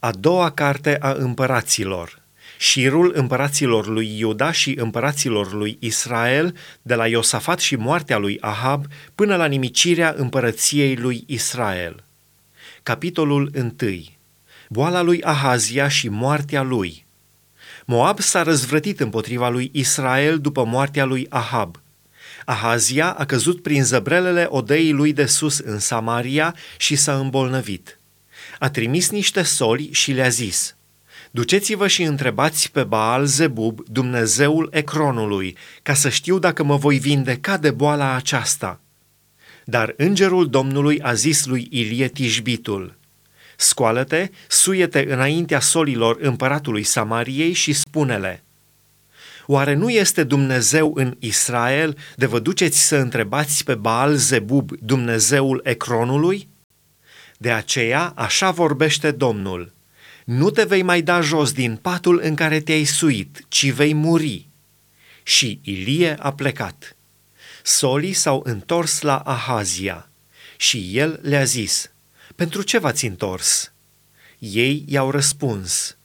A doua carte a împăraților. Șirul împăraților lui Iuda și împăraților lui Israel, de la Iosafat și moartea lui Ahab până la nimicirea împărăției lui Israel. Capitolul 1. Boala lui Ahazia și moartea lui. Moab s-a răzvrătit împotriva lui Israel după moartea lui Ahab. Ahazia a căzut prin zăbrelele odeii lui de sus în Samaria și s-a îmbolnăvit a trimis niște soli și le-a zis, Duceți-vă și întrebați pe Baal Zebub, Dumnezeul Ecronului, ca să știu dacă mă voi vindeca de boala aceasta. Dar îngerul Domnului a zis lui Ilie Tijbitul, Scoală-te, suie-te înaintea solilor împăratului Samariei și spune-le, Oare nu este Dumnezeu în Israel de vă duceți să întrebați pe Baal Zebub, Dumnezeul Ecronului? De aceea, așa vorbește Domnul, nu te vei mai da jos din patul în care te-ai suit, ci vei muri. Și Ilie a plecat. Solii s-au întors la Ahazia și el le-a zis, pentru ce v-ați întors? Ei i-au răspuns,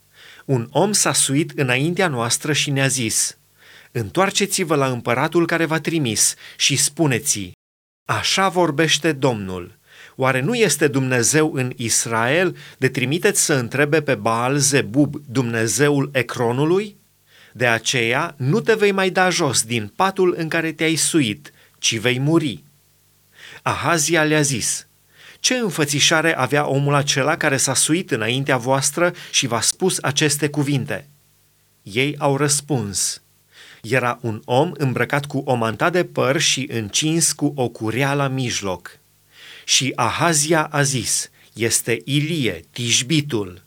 un om s-a suit înaintea noastră și ne-a zis, întoarceți-vă la împăratul care v-a trimis și spuneți așa vorbește Domnul, Oare nu este Dumnezeu în Israel de trimiteți să întrebe pe Baal Zebub, Dumnezeul Ecronului? De aceea nu te vei mai da jos din patul în care te-ai suit, ci vei muri. Ahazia le-a zis, ce înfățișare avea omul acela care s-a suit înaintea voastră și v-a spus aceste cuvinte? Ei au răspuns, era un om îmbrăcat cu o manta de păr și încins cu o curea la mijloc. Și Ahazia a zis, este Ilie, Tijbitul.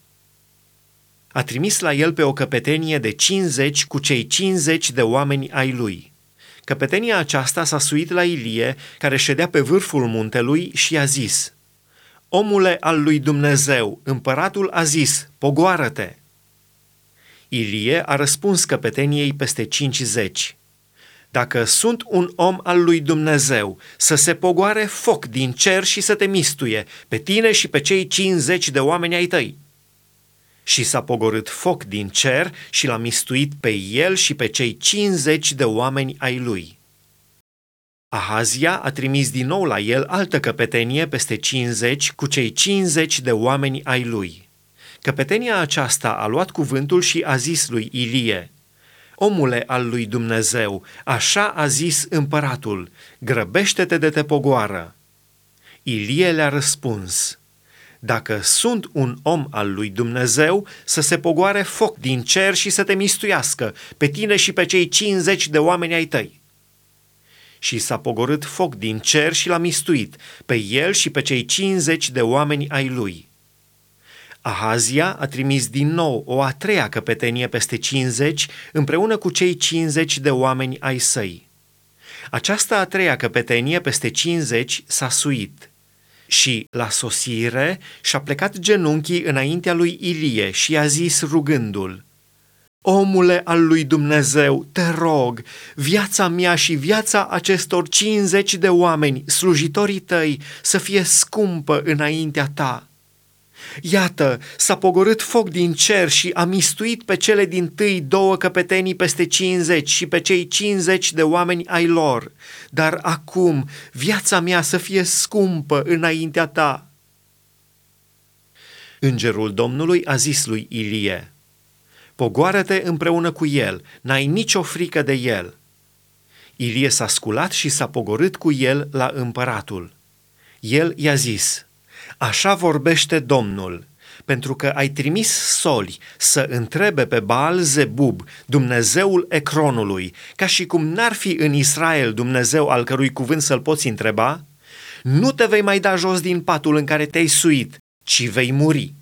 A trimis la el pe o căpetenie de 50 cu cei 50 de oameni ai lui. Căpetenia aceasta s-a suit la Ilie, care ședea pe vârful muntelui și a zis, Omule al lui Dumnezeu, împăratul a zis, pogoară-te! Ilie a răspuns căpeteniei peste 50, dacă sunt un om al lui Dumnezeu, să se pogoare foc din cer și să te mistuie, pe tine și pe cei 50 de oameni ai tăi. Și s-a pogorât foc din cer și l-a mistuit pe el și pe cei 50 de oameni ai lui. Ahazia a trimis din nou la el altă căpetenie peste 50 cu cei 50 de oameni ai lui. Căpetenia aceasta a luat cuvântul și a zis lui Ilie – Omule al lui Dumnezeu, așa a zis împăratul, grăbește-te de te pogoară. Ilie le-a răspuns, dacă sunt un om al lui Dumnezeu, să se pogoare foc din cer și să te mistuiască, pe tine și pe cei 50 de oameni ai tăi. Și s-a pogorât foc din cer și l-a mistuit, pe el și pe cei 50 de oameni ai lui. Ahazia a trimis din nou o a treia căpetenie peste 50 împreună cu cei 50 de oameni ai săi. Această a treia căpetenie peste 50 s-a suit și, la sosire, și-a plecat genunchii înaintea lui Ilie și a zis rugându-l, Omule al lui Dumnezeu, te rog, viața mea și viața acestor 50 de oameni, slujitorii tăi, să fie scumpă înaintea ta Iată, s-a pogorât foc din cer și a mistuit pe cele din tâi două căpetenii peste 50 și pe cei 50 de oameni ai lor. Dar acum viața mea să fie scumpă înaintea ta. Îngerul Domnului a zis lui Ilie, Pogoară-te împreună cu el, n-ai nicio frică de el. Ilie s-a sculat și s-a pogorât cu el la împăratul. El i-a zis, Așa vorbește Domnul, pentru că ai trimis soli să întrebe pe Baal Zebub, Dumnezeul Ecronului, ca și cum n-ar fi în Israel Dumnezeu al cărui cuvânt să-l poți întreba, nu te vei mai da jos din patul în care te-ai suit, ci vei muri.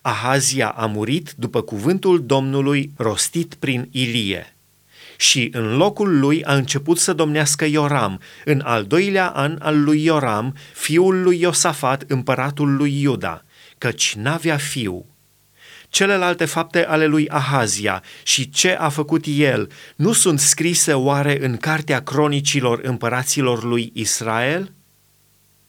Ahazia a murit după cuvântul Domnului rostit prin Ilie și în locul lui a început să domnească Ioram, în al doilea an al lui Ioram, fiul lui Iosafat, împăratul lui Iuda, căci n-avea fiu. Celelalte fapte ale lui Ahazia și ce a făcut el nu sunt scrise oare în cartea cronicilor împăraților lui Israel?